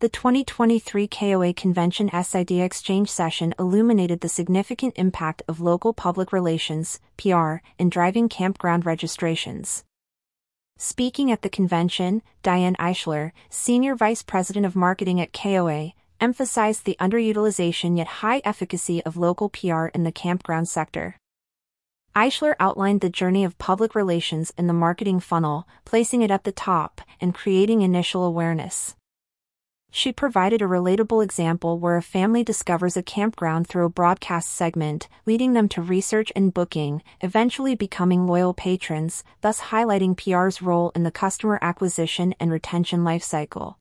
The 2023 KOA Convention S IdeaXchange session illuminated the significant impact of local public relations, PR, in driving campground registrations. Speaking at the convention, Diane Eichler, Senior Vice President of Marketing at KOA, emphasized the underutilization yet high efficacy of local PR in the campground sector. Eichler outlined the journey of public relations in the marketing funnel, placing it at the top and creating initial awareness. She provided a relatable example where a family discovers a campground through a broadcast segment, leading them to research and booking, eventually becoming loyal patrons, thus highlighting PR's role in the customer acquisition and retention lifecycle.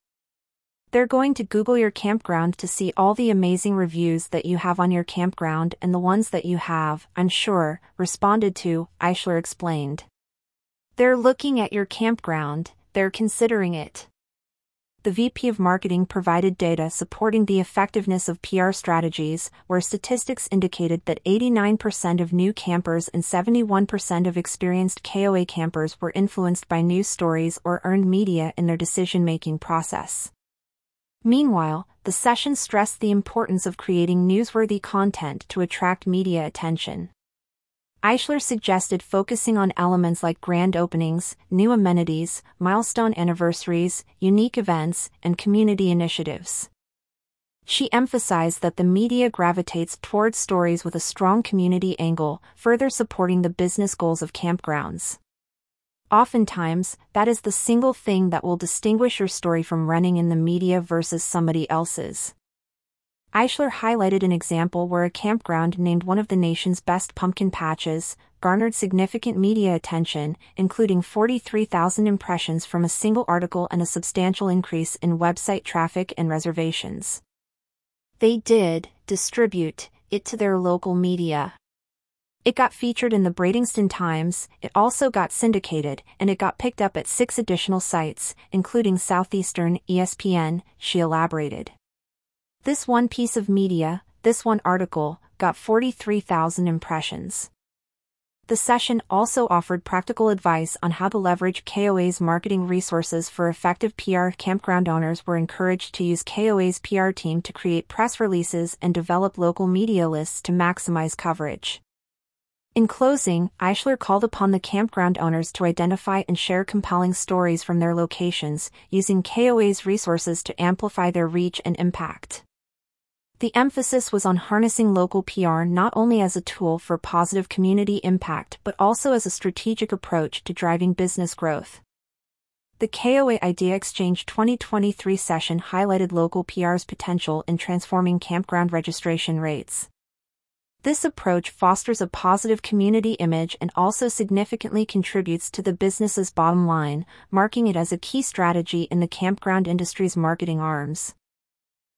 They're going to Google your campground to see all the amazing reviews that you have on your campground and the ones that you have, I'm sure, responded to, Eichler explained. They're looking at your campground, they're considering it the VP of Marketing provided data supporting the effectiveness of PR strategies, where statistics indicated that 89% of new campers and 71% of experienced KOA campers were influenced by news stories or earned media in their decision making process. Meanwhile, the session stressed the importance of creating newsworthy content to attract media attention. Eichler suggested focusing on elements like grand openings, new amenities, milestone anniversaries, unique events, and community initiatives. She emphasized that the media gravitates towards stories with a strong community angle, further supporting the business goals of campgrounds. Oftentimes, that is the single thing that will distinguish your story from running in the media versus somebody else's. Eichler highlighted an example where a campground named one of the nation's best pumpkin patches garnered significant media attention, including 43,000 impressions from a single article and a substantial increase in website traffic and reservations. They did distribute it to their local media. It got featured in the Bradenton Times, it also got syndicated, and it got picked up at six additional sites, including Southeastern, ESPN, she elaborated. This one piece of media, this one article, got 43,000 impressions. The session also offered practical advice on how to leverage KOA's marketing resources for effective PR. Campground owners were encouraged to use KOA's PR team to create press releases and develop local media lists to maximize coverage. In closing, Eichler called upon the campground owners to identify and share compelling stories from their locations, using KOA's resources to amplify their reach and impact. The emphasis was on harnessing local PR not only as a tool for positive community impact but also as a strategic approach to driving business growth. The KOA IdeaXchange 2023 session highlighted local PR's potential in transforming campground registration rates. This approach fosters a positive community image and also significantly contributes to the business's bottom line, marking it as a key strategy in the campground industry's marketing arms.